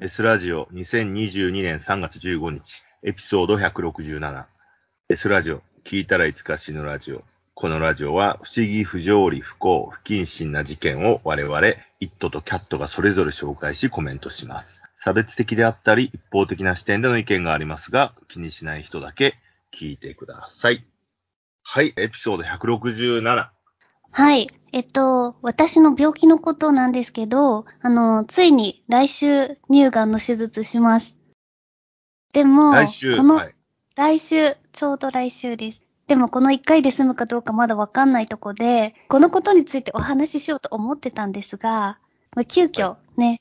S ラジオ2022年3月15日、エピソード167。S ラジオ、聞いたらいつか死ぬラジオ。このラジオは、不思議、不条理、不幸、不謹慎な事件を我々、イットとキャットがそれぞれ紹介しコメントします。差別的であったり、一方的な視点での意見がありますが、気にしない人だけ聞いてください。はい、エピソード167。はい。えっと、私の病気のことなんですけど、あの、ついに来週乳がんの手術します。でも、来週、この、はい。来週、ちょうど来週です。でもこの1回で済むかどうかまだわかんないとこで、このことについてお話ししようと思ってたんですが、まあ、急遽ね、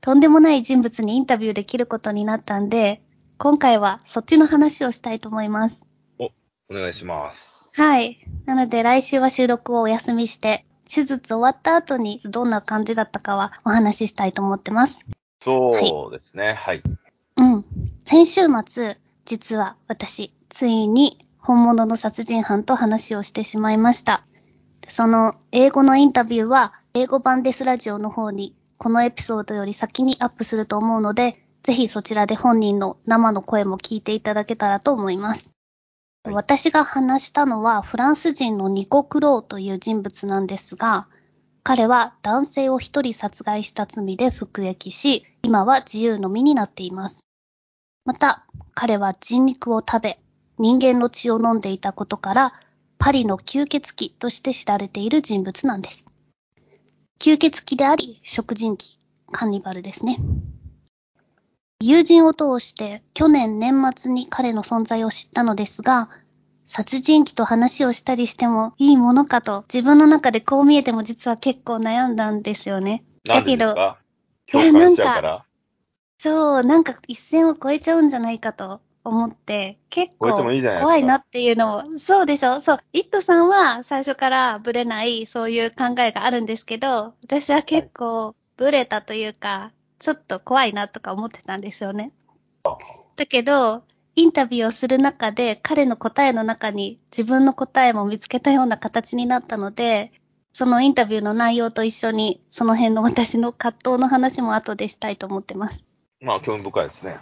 とんでもない人物にインタビューできることになったんで、今回はそっちの話をしたいと思います。お願いします。はい。なので来週は収録をお休みして、手術終わった後にどんな感じだったかはお話ししたいと思ってます。そうですね、はい。うん。先週末、実は私、ついに本物の殺人犯と話をしてしまいました。その英語のインタビューは、英語版デスラジオの方に、このエピソードより先にアップすると思うので、ぜひそちらで本人の生の声も聞いていただけたらと思います。私が話したのは、フランス人のニコ・クローという人物なんですが、彼は男性を一人殺害した罪で服役し、今は自由の身になっています。また、彼は人肉を食べ、人間の血を飲んでいたことから、パリの吸血鬼として知られている人物なんです。吸血鬼であり、食人鬼、カンニバルですね。友人を通して、去年年末に彼の存在を知ったのですが、殺人鬼と話をしたりしてもいいものかと、自分の中でこう見えても実は結構悩んだんですよね。なんでですか？いや共感しちゃうから。そう、なんか一線を越えちゃうんじゃないかと思って、結構怖いなっていうのを、そうでしょ？そう、イットさんは最初からブレないそういう考えがあるんですけど、私は結構ブレたというか、ちょっと怖いなとか思ってたんですよね。だけど、インタビューをする中で彼の答えの中に自分の答えも見つけたような形になったので、そのインタビューの内容と一緒にその辺の私の葛藤の話も後でしたいと思ってます。まあ、興味深いですね。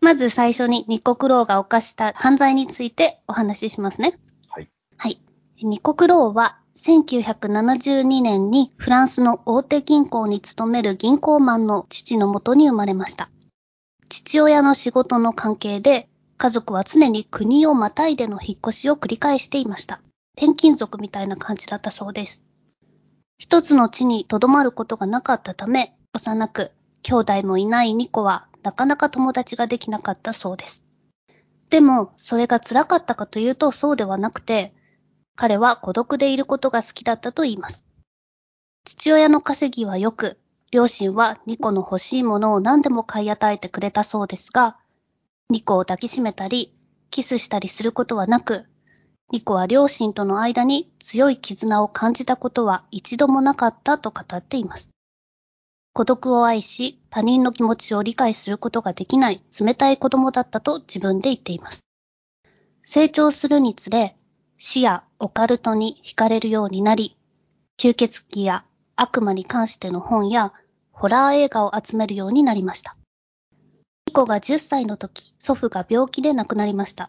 まず最初にニコクローが犯した犯罪についてお話ししますね。はい。はい。ニコクローは1972年にフランスの大手銀行に勤める銀行マンの父のもとに生まれました。父親の仕事の関係で家族は常に国をまたいでの引っ越しを繰り返していました。転勤族みたいな感じだったそうです。一つの地に留まることがなかったため、幼く兄弟もいないニコはなかなか友達ができなかったそうです。でも、それが辛かったかというとそうではなくて、彼は孤独でいることが好きだったと言います。父親の稼ぎは良く、両親はニコの欲しいものを何でも買い与えてくれたそうですが、ニコを抱きしめたり、キスしたりすることはなく、ニコは両親との間に強い絆を感じたことは一度もなかったと語っています。孤独を愛し、他人の気持ちを理解することができない冷たい子供だったと自分で言っています。成長するにつれ、死やオカルトに惹かれるようになり、吸血鬼や悪魔に関しての本やホラー映画を集めるようになりました。ニコが10歳の時、祖父が病気で亡くなりました。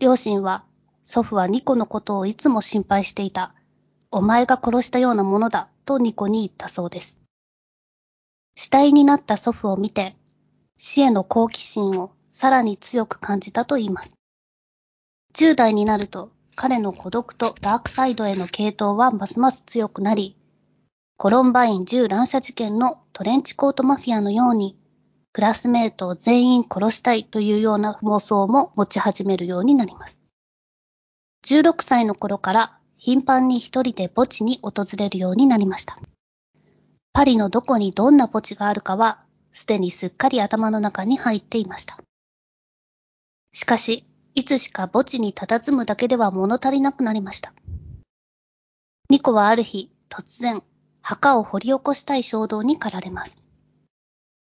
両親は、祖父はニコのことをいつも心配していた。お前が殺したようなものだ、とニコに言ったそうです。死体になった祖父を見て、死への好奇心をさらに強く感じたと言います。10代になると、彼の孤独とダークサイドへの傾倒はますます強くなり、コロンバイン銃乱射事件のトレンチコートマフィアのように、クラスメートを全員殺したいというような妄想も持ち始めるようになります。16歳の頃から頻繁に一人で墓地に訪れるようになりました。パリのどこにどんな墓地があるかは、すでにすっかり頭の中に入っていました。しかし、いつしか墓地に佇むだけでは物足りなくなりました。ニコはある日、突然、墓を掘り起こしたい衝動に駆られます。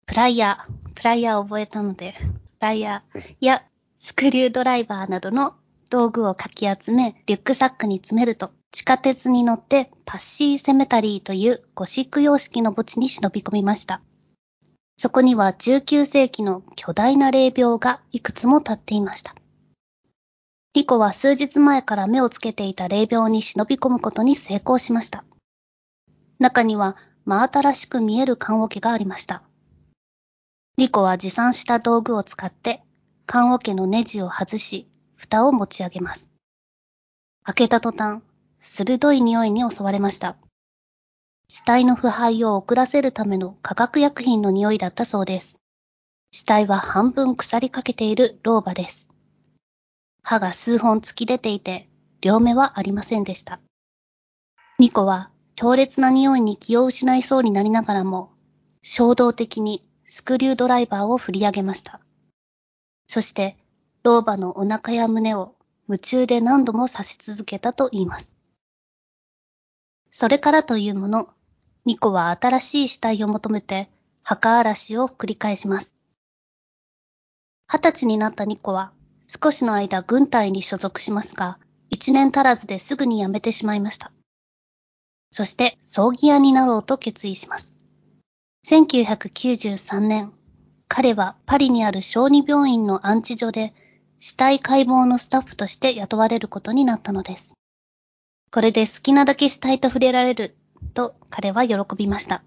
プライヤー、プライヤー覚えたので、プライヤーやスクリュードライバーなどの道具をかき集め、リュックサックに詰めると、地下鉄に乗ってパッシーセメタリーというゴシック様式の墓地に忍び込みました。そこには19世紀の巨大な霊廟がいくつも立っていました。リコは数日前から目をつけていた霊廟に忍び込むことに成功しました。中には真新しく見える棺桶がありました。リコは持参した道具を使って棺桶のネジを外し、蓋を持ち上げます。開けた途端、鋭い匂いに襲われました。死体の腐敗を遅らせるための化学薬品の匂いだったそうです。死体は半分腐りかけている老婆です。歯が数本突き出ていて、両目はありませんでした。ニコは強烈な匂いに気を失いそうになりながらも、衝動的にスクリュードライバーを振り上げました。そして、老婆のお腹や胸を夢中で何度も刺し続けたと言います。それからというもの、ニコは新しい死体を求めて墓荒らしを繰り返します。二十歳になったニコは少しの間軍隊に所属しますが、一年足らずですぐに辞めてしまいました。そして葬儀屋になろうと決意します。1993年、彼はパリにある小児病院の安置所で死体解剖のスタッフとして雇われることになったのです。これで好きなだけ死体と触れられると彼は喜びました。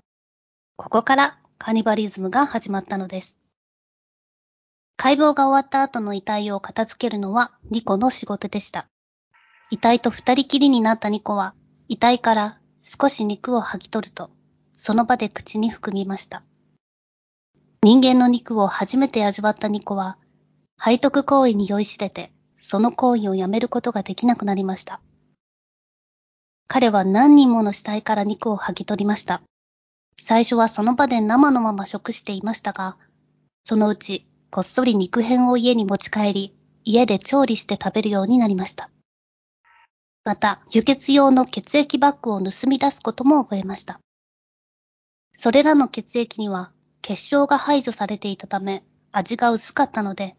ここからカニバリズムが始まったのです。解剖が終わった後の遺体を片付けるのはニコの仕事でした。遺体と二人きりになったニコは遺体から少し肉を剥ぎ取ると、その場で口に含みました。人間の肉を初めて味わったニコは、背徳行為に酔いしれて、その行為をやめることができなくなりました。彼は何人もの死体から肉を剥ぎ取りました。最初はその場で生のまま食していましたが、そのうちこっそり肉片を家に持ち帰り、家で調理して食べるようになりました。また、輸血用の血液バッグを盗み出すことも覚えました。それらの血液には結晶が排除されていたため味が薄かったので、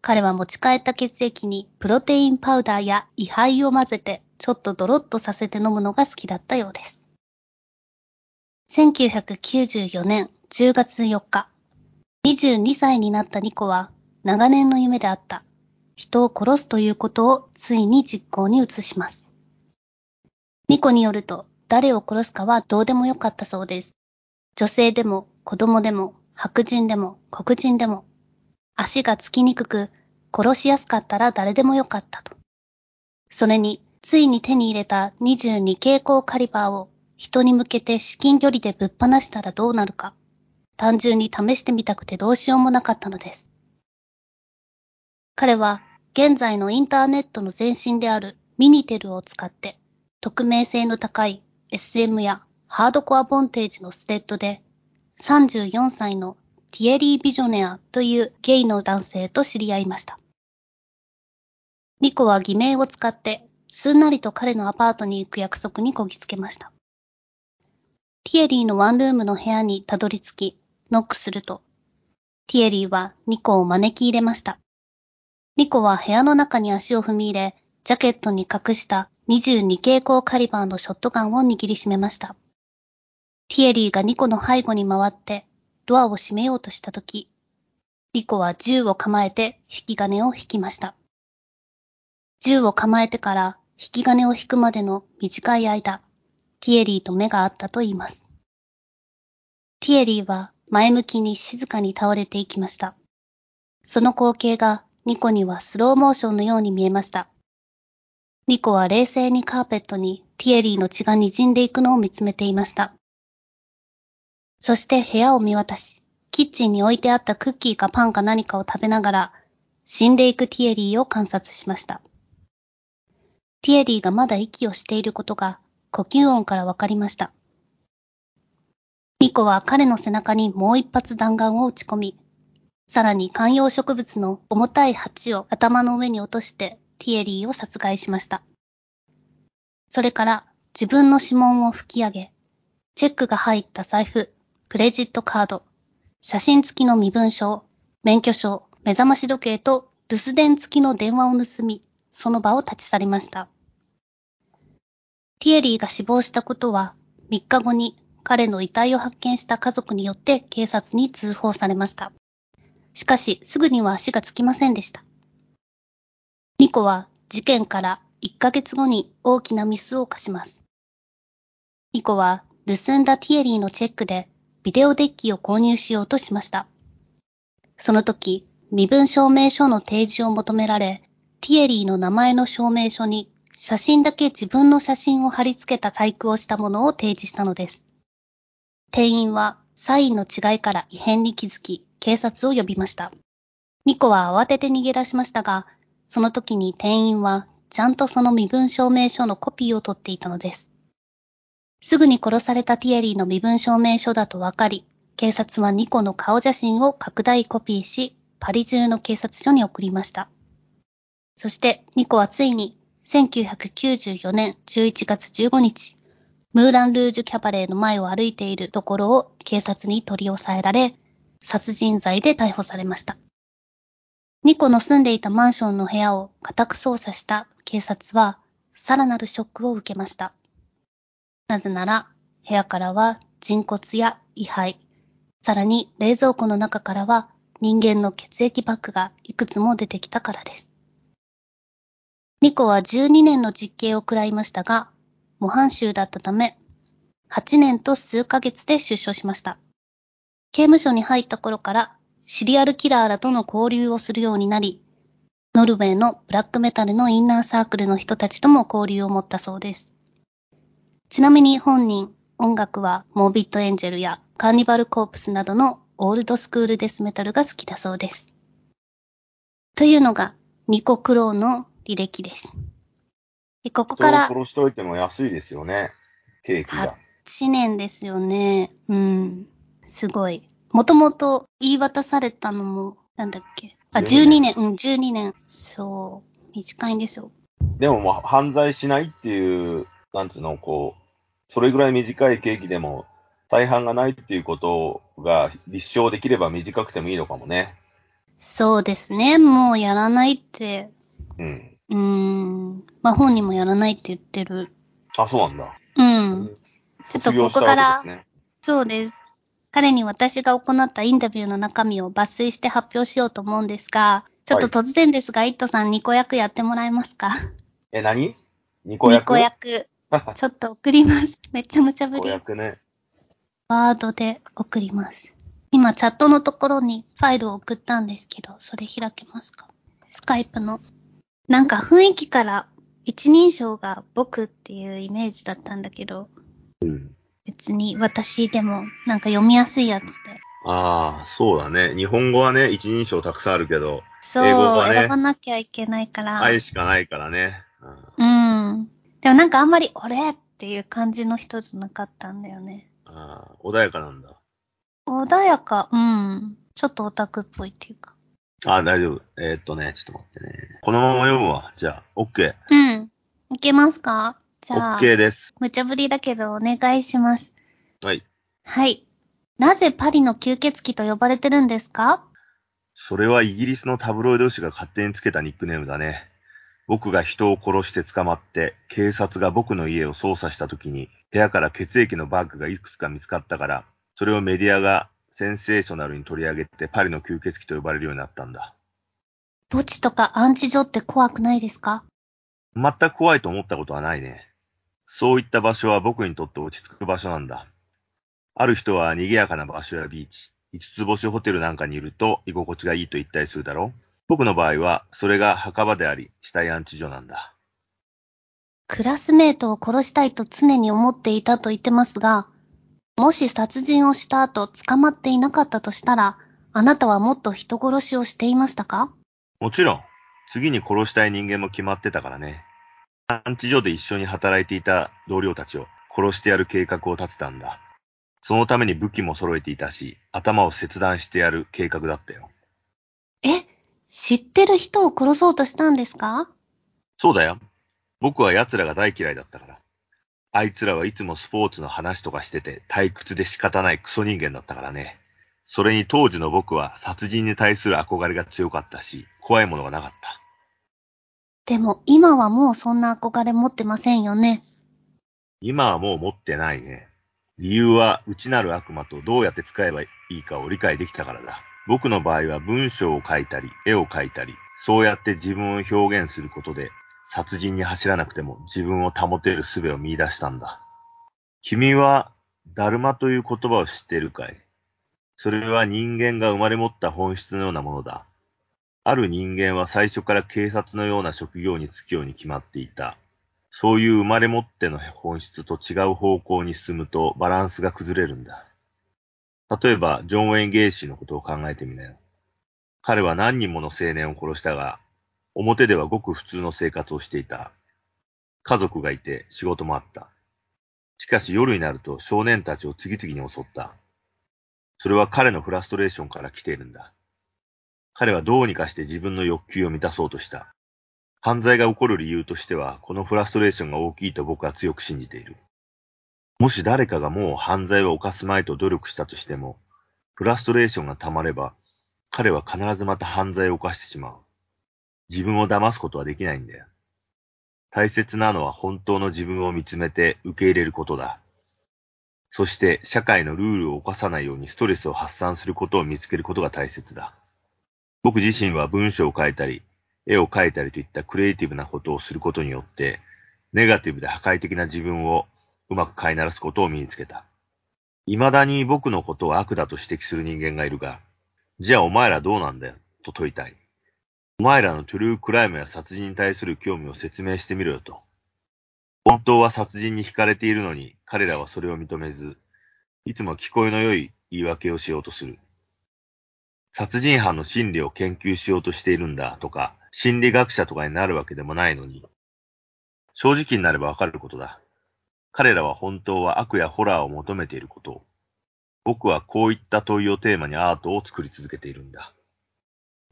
彼は持ち帰った血液にプロテインパウダーや位牌を混ぜてちょっとドロッとさせて飲むのが好きだったようです。1994年10月4日、22歳になったニコは長年の夢であった人を殺すということをついに実行に移します。ニコによると誰を殺すかはどうでもよかったそうです。女性でも子供でも白人でも黒人でも足がつきにくく殺しやすかったら誰でもよかったと。それについに手に入れた22蛍光カリバーを人に向けて至近距離でぶっ放したらどうなるか単純に試してみたくてどうしようもなかったのです。彼は現在のインターネットの前身であるミニテルを使って匿名性の高い SM やハードコアボンテージのスレッドで、34歳のティエリー・ビジョネアというゲイの男性と知り合いました。ニコは偽名を使ってすんなりと彼のアパートに行く約束にこぎつけました。ティエリーのワンルームの部屋にたどり着き、ノックすると、ティエリーはニコを招き入れました。ニコは部屋の中に足を踏み入れ、ジャケットに隠した22蛍光カリバーのショットガンを握りしめました。ティエリーがニコの背後に回ってドアを閉めようとしたとき、リコは銃を構えて引き金を引きました。銃を構えてから引き金を引くまでの短い間、ティエリーと目が合ったと言います。ティエリーは前向きに静かに倒れていきました。その光景がニコにはスローモーションのように見えました。ニコは冷静にカーペットにティエリーの血が滲んでいくのを見つめていました。そして部屋を見渡し、キッチンに置いてあったクッキーかパンか何かを食べながら、死んでいくティエリーを観察しました。ティエリーがまだ息をしていることが呼吸音からわかりました。ニコは彼の背中にもう一発弾丸を打ち込み、さらに観葉植物の重たい鉢を頭の上に落としてティエリーを殺害しました。それから自分の指紋を吹き上げ、チェックが入った財布、クレジットカード、写真付きの身分証、免許証、目覚まし時計と留守電付きの電話を盗み、その場を立ち去りました。ティエリーが死亡したことは3日後に彼の遺体を発見した家族によって警察に通報されました。しかし、すぐには足がつきませんでした。ニコは事件から1ヶ月後に大きなミスを犯します。ニコは盗んだティエリーのチェックでビデオデッキを購入しようとしました。その時、身分証明書の提示を求められ、ティエリーの名前の証明書に写真だけ自分の写真を貼り付けた細工をしたものを提示したのです。店員はサインの違いから異変に気づき、警察を呼びました。ニコは慌てて逃げ出しましたが、その時に店員はちゃんとその身分証明書のコピーを取っていたのです。すぐに殺されたティエリーの身分証明書だと分かり、警察はニコの顔写真を拡大コピーし、パリ中の警察署に送りました。そして、ニコはついに、1994年11月15日、ムーラン・ルージュキャバレーの前を歩いているところを警察に取り押さえられ、殺人罪で逮捕されました。ニコの住んでいたマンションの部屋を家宅捜査した警察は、さらなるショックを受けました。なぜなら、部屋からは人骨や位牌、さらに冷蔵庫の中からは人間の血液バッグがいくつも出てきたからです。ニコは12年の実刑を食らいましたが、模範囚だったため、8年と数ヶ月で出所しました。刑務所に入った頃からシリアルキラーらとの交流をするようになり、ノルウェーのブラックメタルのインナーサークルの人たちとも交流を持ったそうです。ちなみに本人、音楽はモービットエンジェルやカーニバルコープスなどのオールドスクールデスメタルが好きだそうです。というのがニコ・クローの履歴です。でここから殺しといても安いですよね。ケーキが。8年ですよね。うん。すごい。もともと言い渡されたのも、なんだっけ？あ、12 12年、うん、12年。そう。短いんですよ。でももう犯罪しないっていう、なんつうの、こう、それぐらい短い刑期でも再犯がないっていうことが立証できれば短くてもいいのかもね。そうですね。もうやらないって、うん。まあ本人もやらないって言ってる。あ、そうなんだ。うん。ちょっとここから。そうです。彼に私が行ったインタビューの中身を抜粋して発表しようと思うんですが、ちょっと突然ですが、イットさん2個役やってもらえますか？え、何？二個役？二個役。ちょっと送ります。めっちゃ無茶ぶり。役ね。ワードで送ります。今、チャットのところにファイルを送ったんですけど、それ開けますか？スカイプの。なんか雰囲気から一人称が僕っていうイメージだったんだけど、うん。別に私でもなんか読みやすいやつで。ああ、そうだね。日本語はね、一人称たくさんあるけど、そう、英語はね選ばなきゃいけないから。愛しかないからね。うんうん。でもなんかあんまり俺っていう感じの人じゃなかったんだよね。ああ、穏やかなんだ。穏やか、うん。ちょっとオタクっぽいっていうか。ああ、大丈夫。えーっとね、ちょっと待ってね。このまま読むわ。じゃあ、OK。うん。いけますか？じゃあ、OK です。無茶ぶりだけどお願いします。はい。はい。なぜパリの吸血鬼と呼ばれてるんですか？それはイギリスのタブロイド紙が勝手につけたニックネームだね。僕が人を殺して捕まって、警察が僕の家を捜査した時に、部屋から血液のバッグがいくつか見つかったから、それをメディアがセンセーショナルに取り上げて、パリの吸血鬼と呼ばれるようになったんだ。墓地とかアンチ所って怖くないですか？全く怖いと思ったことはないね。そういった場所は僕にとって落ち着く場所なんだ。ある人は賑やかな場所やビーチ、五つ星ホテルなんかにいると居心地がいいと言ったりするだろう僕の場合は、それが墓場であり、死体安置所なんだ。クラスメートを殺したいと常に思っていたと言ってますが、もし殺人をした後捕まっていなかったとしたら、あなたはもっと人殺しをしていましたか？もちろん、次に殺したい人間も決まってたからね。安置所で一緒に働いていた同僚たちを殺してやる計画を立てたんだ。そのために武器も揃えていたし、頭を切断してやる計画だったよ。え、知ってる人を殺そうとしたんですか？そうだよ。僕は奴らが大嫌いだったから。あいつらはいつもスポーツの話とかしてて退屈で仕方ないクソ人間だったからね。それに当時の僕は殺人に対する憧れが強かったし、怖いものがなかった。でも今はもうそんな憧れ持ってませんよね。今はもう持ってないね。理由は内なる悪魔とどうやって使えばいいかを理解できたからだ。僕の場合は文章を書いたり、絵を描いたり、そうやって自分を表現することで、殺人に走らなくても自分を保てる術を見出したんだ。君は、ダルマという言葉を知っているかい？それは人間が生まれ持った本質のようなものだ。ある人間は最初から警察のような職業に就くように決まっていた。そういう生まれ持っての本質と違う方向に進むとバランスが崩れるんだ。例えば、ジョン・ウェイン・ゲイシーのことを考えてみなよ。彼は何人もの青年を殺したが、表ではごく普通の生活をしていた。家族がいて仕事もあった。しかし夜になると少年たちを次々に襲った。それは彼のフラストレーションから来ているんだ。彼はどうにかして自分の欲求を満たそうとした。犯罪が起こる理由としては、このフラストレーションが大きいと僕は強く信じている。もし誰かがもう犯罪を犯すまいと努力したとしても、フラストレーションが溜まれば、彼は必ずまた犯罪を犯してしまう。自分を騙すことはできないんだよ。大切なのは本当の自分を見つめて受け入れることだ。そして社会のルールを犯さないようにストレスを発散することを見つけることが大切だ。僕自身は文章を書いたり、絵を描いたりといったクリエイティブなことをすることによって、ネガティブで破壊的な自分をうまく飼いならすことを身につけた。未だに僕のことを悪だと指摘する人間がいるが、じゃあお前らどうなんだよ、と問いたい。お前らのトゥルークライムや殺人に対する興味を説明してみろよと。本当は殺人に惹かれているのに、彼らはそれを認めず、いつも聞こえの良い言い訳をしようとする。殺人犯の心理を研究しようとしているんだとか、心理学者とかになるわけでもないのに、正直になればわかることだ。彼らは本当は悪やホラーを求めていることを。僕はこういった問いをテーマにアートを作り続けているんだ。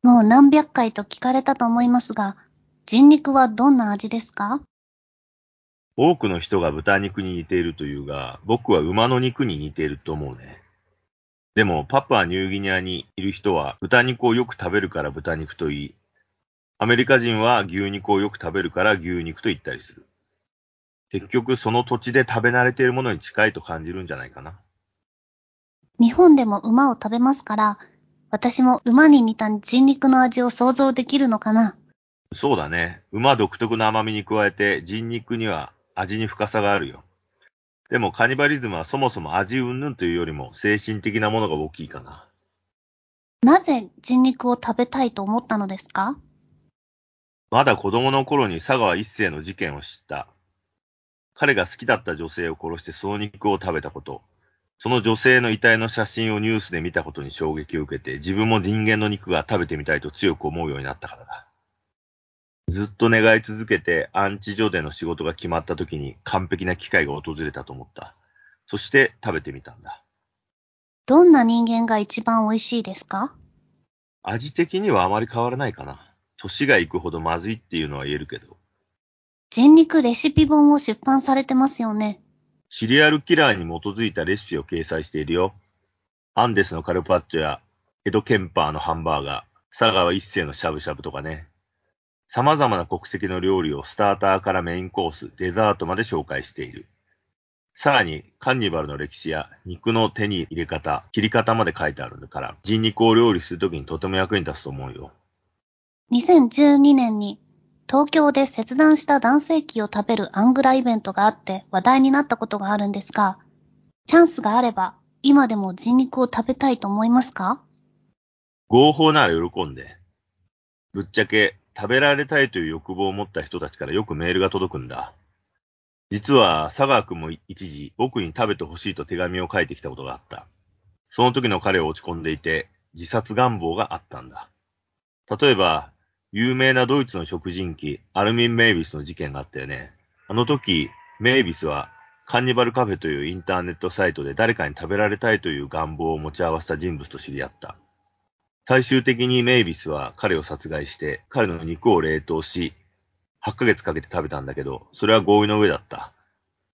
もう何百回と聞かれたと思いますが、人肉はどんな味ですか？多くの人が豚肉に似ているというが、僕は馬の肉に似ていると思うね。でも、パプアニューギニアにいる人は豚肉をよく食べるから豚肉と言い、アメリカ人は牛肉をよく食べるから牛肉と言ったりする。結局、その土地で食べ慣れているものに近いと感じるんじゃないかな。日本でも馬を食べますから、私も馬に似た人肉の味を想像できるのかな？そうだね。馬独特の甘みに加えて人肉には味に深さがあるよ。でもカニバリズムはそもそも味云々というよりも精神的なものが大きいかな。なぜ人肉を食べたいと思ったのですか？まだ子供の頃に佐川一世の事件を知った。彼が好きだった女性を殺してその肉を食べたこと。その女性の遺体の写真をニュースで見たことに衝撃を受けて、自分も人間の肉が食べてみたいと強く思うようになったからだ。ずっと願い続けてアンチジョでの仕事が決まった時に完璧な機会が訪れたと思った。そして食べてみたんだ。どんな人間が一番美味しいですか？味的にはあまり変わらないかな。年がいくほどまずいっていうのは言えるけど。人肉レシピ本を出版されてますよね。シリアルキラーに基づいたレシピを掲載しているよ。アンデスのカルパッチョやエド・ケンパーのハンバーガー、佐川一世のしゃぶしゃぶとかね。様々な国籍の料理をスターターからメインコース、デザートまで紹介している。さらに、カンニバルの歴史や肉の手に入れ方、切り方まで書いてあるんだから、人肉を料理するときにとても役に立つと思うよ。2012年に東京で切断した男性器を食べるアングライベントがあって話題になったことがあるんですが、チャンスがあれば今でも人肉を食べたいと思いますか？合法なら喜んで。ぶっちゃけ食べられたいという欲望を持った人たちからよくメールが届くんだ。実は佐川君も一時僕に食べてほしいと手紙を書いてきたことがあった。その時の彼を落ち込んでいて自殺願望があったんだ。例えば、有名なドイツの食人鬼、アルミン・メイビスの事件があったよね。あの時、メイビスはカンニバルカフェというインターネットサイトで誰かに食べられたいという願望を持ち合わせた人物と知り合った。最終的にメイビスは彼を殺害して、彼の肉を冷凍し、8ヶ月かけて食べたんだけど、それは合意の上だった。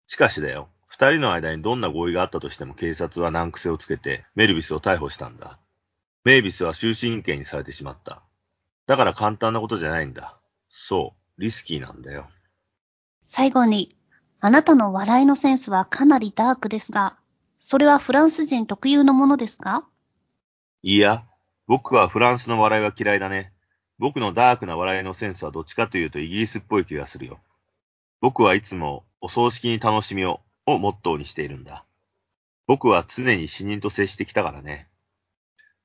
しかしだよ、二人の間にどんな合意があったとしても警察は難癖をつけて、メルビスを逮捕したんだ。メイビスは終身刑にされてしまった。だから簡単なことじゃないんだ。そう、リスキーなんだよ。最後に、あなたの笑いのセンスはかなりダークですが、それはフランス人特有のものですか？いや、僕はフランスの笑いは嫌いだね。僕のダークな笑いのセンスはどっちかというとイギリスっぽい気がするよ。僕はいつもお葬式に楽しみををモットーにしているんだ。僕は常に死人と接してきたからね。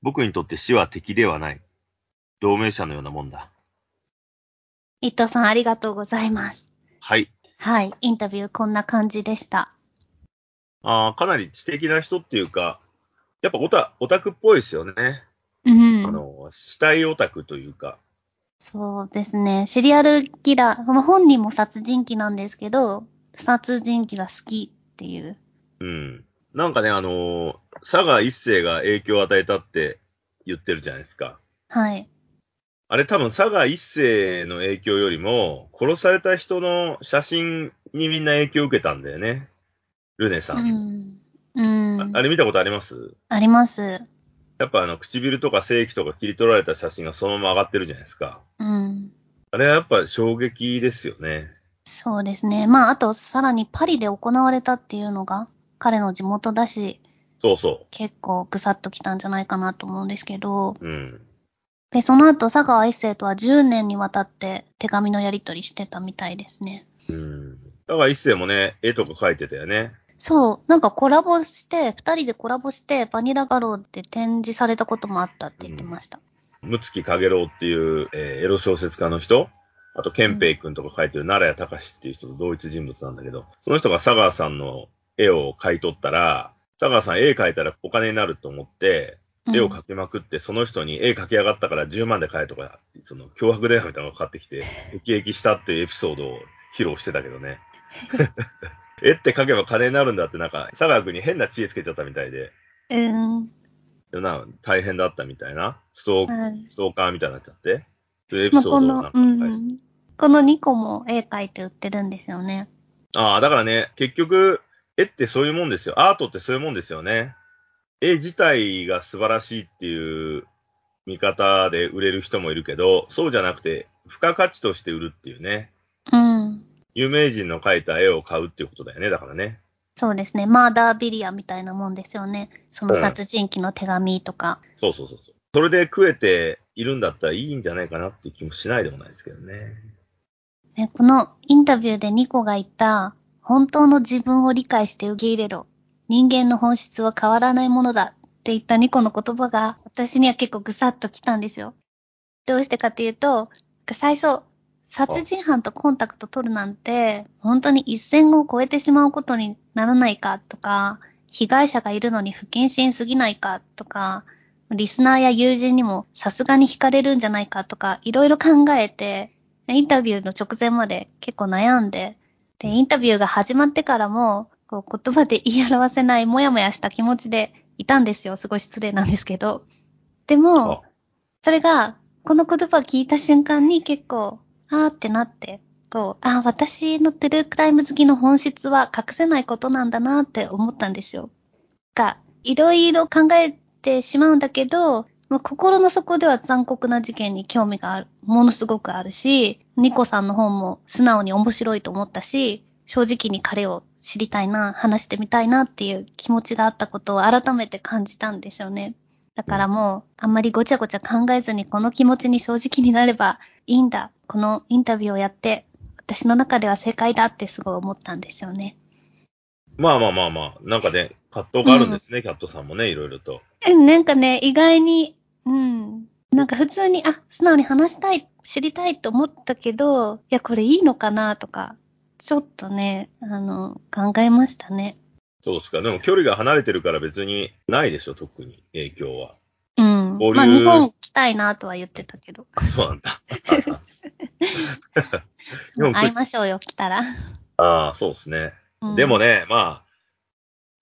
僕にとって死は敵ではない。同盟者のようなもんだ。伊藤さんありがとうございます。はい。はい。インタビューこんな感じでした。ああ、かなり知的な人っていうか、やっぱオタオタクっぽいですよね。うん。あの、死体オタクというか。そうですね。シリアルキラー、まあ本人も殺人鬼なんですけど、殺人鬼が好きっていう。うん。なんかね、あのー佐賀一世が影響を与えたって言ってるじゃないですか。はい。あれ多分佐賀一世の影響よりも、殺された人の写真にみんな影響を受けたんだよね。ルネさ。うんん。うん。ああれ見たことあります？あります。やっぱあの唇とか正規とか切り取られた写真がそのまま上がってるじゃないですか。うん。あれはやっぱ衝撃ですよね。そうですね。まあ、あと、さらにパリで行われたっていうのが、彼の地元だし、そうそ結構ぐさっときたんじゃないかなと思うんですけど、う。うん。で、その後、佐川一世とは10年にわたって手紙のやり取りしてたみたいですね。うん。だから一世もね、絵とか描いてたよね。そう、なんかコラボして、二人でコラボして、バニラガローで展示されたこともあったって言ってました。むつきかげろうっていう、えーエロ小説家の人、あと、ケンペイ君とか書いてる奈良谷隆っていう人と同一人物なんだけど、その人が佐川さんの絵を買い取ったら、佐川さん絵描いたらお金になると思って、絵を描きまくって、その人に絵描き上がったから10万で買えとか、その脅迫電話みたいなのがかかってきて、辟易したっていうエピソードを披露してたけどね。絵って描けば金になるんだってなんか、佐川君に変な知恵つけちゃったみたいで、うん。でな大変だったみたいな、ストーはい。ストーカーみたいになっちゃって、そういうエピまあ、こソードをなんか、、のうん。この2個も絵描いて売ってるんですよね。ああ、だからね、結局、絵ってそういうもんですよ。アートってそういうもんですよね。絵自体が素晴らしいっていう見方で売れる人もいるけど、そうじゃなくて、付加価値として売るっていうね。うん。有名人の描いた絵を買うっていうことだよね、だからね。そうですね。マーダービリアみたいなもんですよね。その殺人鬼の手紙とか。そうそうそうそう。それで食えているんだったらいいんじゃないかなっていう気もしないでもないですけどね。ね、このインタビューでニコが言った、本当の自分を理解して受け入れろ。人間の本質は変わらないものだって言ったニコの言葉が私には結構ぐさっときたんですよ。どうしてかっていうと、最初、殺人犯とコンタクト取るなんて、本当に一線を越えてしまうことにならないかとか、被害者がいるのに不謹慎すぎないかとか、リスナーや友人にもさすがに惹かれるんじゃないかとか、いろいろ考えて、インタビューの直前まで結構悩んで、で、インタビューが始まってからも、こう言葉で言い表せないもやもやした気持ちでいたんですよ。すごい失礼なんですけど。でもあ、それが、この言葉を聞いた瞬間に結構、あーってなって、こう、あー私のトゥルークライム好きの本質は隠せないことなんだなって思ったんですよ。が、いろいろ考えてしまうんだけど、まあ、心の底では残酷な事件に興味がある、ものすごくあるし、ニコさんの本も素直に面白いと思ったし、正直に彼を知りたいな、話してみたいなっていう気持ちがあったことを改めて感じたんですよね。だからもう、あんまりごちゃごちゃ考えずにこの気持ちに正直になればいいんだ。このインタビューをやって、私の中では正解だってすごい思ったんですよね。まあまあまあまあ、なんかね、葛藤があるんですね、キャットさんもね、いろいろと。えなんかね、意外に、うん。なんか普通に、あ、素直に話したい、知りたいと思ったけど、いや、これいいのかなとか、ちょっとね、あの、考えましたね。そうですか。でも距離が離れてるから別にないでしょ、特に影響は。うん。まあ、日本来たいなとは言ってたけど。そうなんだ。会いましょうよ、来たら。ああ、そうですね。うんでもね、まあ、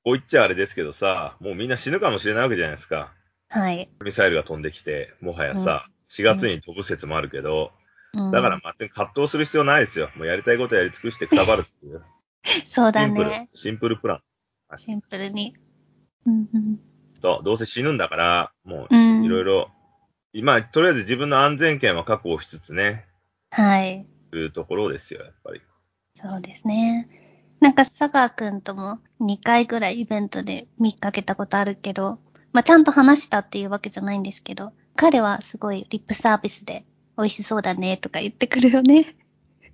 こう言っちゃあれですけどさ、もうみんな死ぬかもしれないわけじゃないですか。はい。ミサイルが飛んできて、もはやさ、4月に飛ぶ説もあるけど、うんだから別に葛藤する必要ないですよ。もうやりたいことやり尽くしてくたばるっていう。そうだね。、シンプルプラン。シンプルに。うんうんそう、どうせ死ぬんだから、もううんいろいろ、今、とりあえず自分の安全圏は確保しつつね、はい。というところですよ、やっぱり。そうですね。なんか佐川くんとも2回ぐらいイベントで見かけたことあるけど、まあ、ちゃんと話したっていうわけじゃないんですけど、彼はすごいリップサービスで美味しそうだねとか言ってくるよね。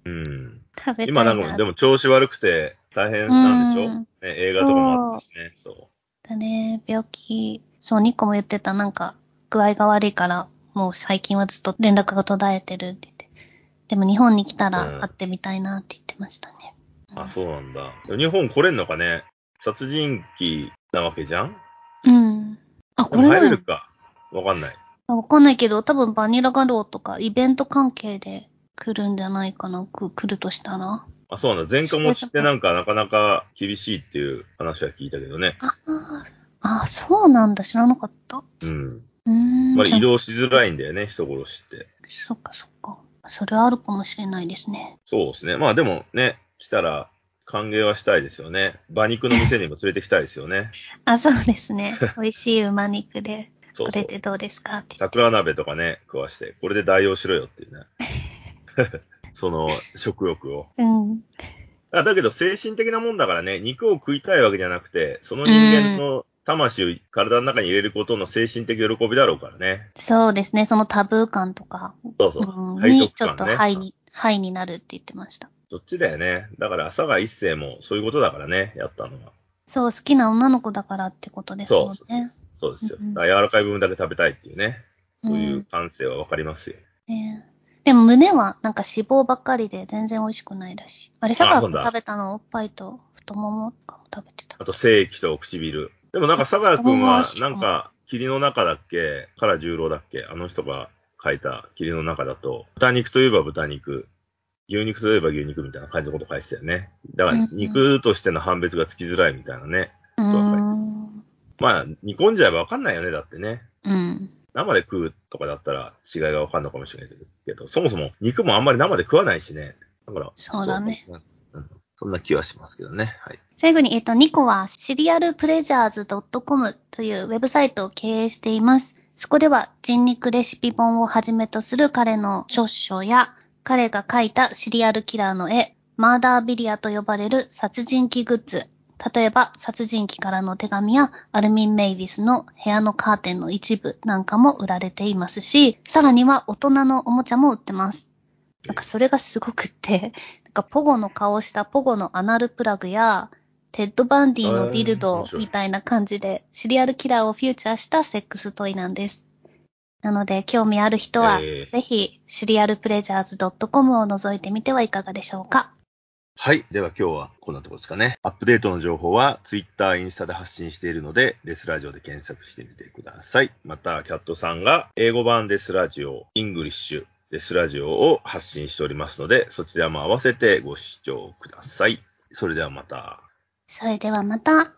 うん。食べたい今なんか、でも調子悪くて大変なんでしょ、うんね、映画とかもあったしね。そだね、病気。そう、ニコも言ってた、なんか、具合が悪いから、もう最近はずっと連絡が途絶えてるって言って。でも日本に来たうんら会ってみたいなって言ってましたね。う。あ、そうなんだ。日本来れんのかね？殺人鬼なわけじゃん？うん。あ、これだよれるか。わかんない。あわかんないけど、多分バニラガローとかイベント関係で来るんじゃないかな。く来るとしたら。あ、そうなんだ。前科持ちってなんかなかなか厳しいっていう話は聞いたけどね。ああ、そうなんだ。知らなかった。うん。うーん。まあ移動しづらいんだよね、人殺しって。そっかそっか。それはあるかもしれないですね。そうですね。まあでもね、来たら歓迎はしたいですよね。馬肉の店にも連れてきたいですよね。あ、そうですね。美味しい馬肉で、そうそうこれでどうですか？って。桜鍋とかね、食わして、これで代用しろよっていうね。その食欲を。うん。あだけど精神的なもんだからね、肉を食いたいわけじゃなくて、その人間の魂を体の中に入れることの精神的喜びだろうからね。そうですね。そのタブー感とか、そうそう。うん、背にちょっと徳感ね。ハイに、ハイになるって言ってました。そっちだよね。だから朝が一世もそういうことだからね、やったのは。そう、好きな女の子だからってことですもんね。そうですよ。うんうん柔らかい部分だけ食べたいっていうね。そういんう感性はわかりますよ。ねでも胸はなんか脂肪ばっかりで全然美味しくないらしい。あれ、佐川君食べたのおっぱいと太ももとかも食べてた。あと、精液と唇。でもなんか、相良くんはあ、なんか、霧の中だっけ、から十郎だっけ、あの人が書いた霧の中だと、豚肉といえば豚肉、牛肉といえば牛肉みたいな感じのこと書いてたよね。だからうんう、ん肉としての判別がつきづらいみたいなね。うーそうかん。まあ、煮込んじゃえばわかんないよね、だってね。うん。生で食うとかだったら違いがわかんのかもしれないけど、そもそも肉もあんまり生で食わないしね。だから、そうだね。うんそんな気はしますけどね。はい。最後に、えっと、ニコはシリアルプレジャーズ .com というウェブサイトを経営しています。そこでは人肉レシピ本をはじめとする彼の著書や、彼が描いたシリアルキラーの絵、マーダービリアと呼ばれる殺人鬼グッズ。例えば、殺人鬼からの手紙や、アルミン・マイヴェスの部屋のカーテンの一部なんかも売られていますし、さらには大人のおもちゃも売ってます。なんかそれがすごくって、なんかポゴの顔をしたポゴのアナルプラグや、テッド・バンディのディルえードみたいな感じで、シリアルキラーをフューチャーしたセックストイなんです。なので、興味ある人は、えーぜひ、 Serial Pleasures .com を覗いてみてはいかがでしょうか。はい。では今日はこんなところですかね。アップデートの情報は Twitter、インスタで発信しているので、デスラジオで検索してみてください。また、キャットさんが英語版デスラジオ、イングリッシュデスラジオを発信しておりますので、そちらも合わせてご視聴ください。それではまた。それではまた。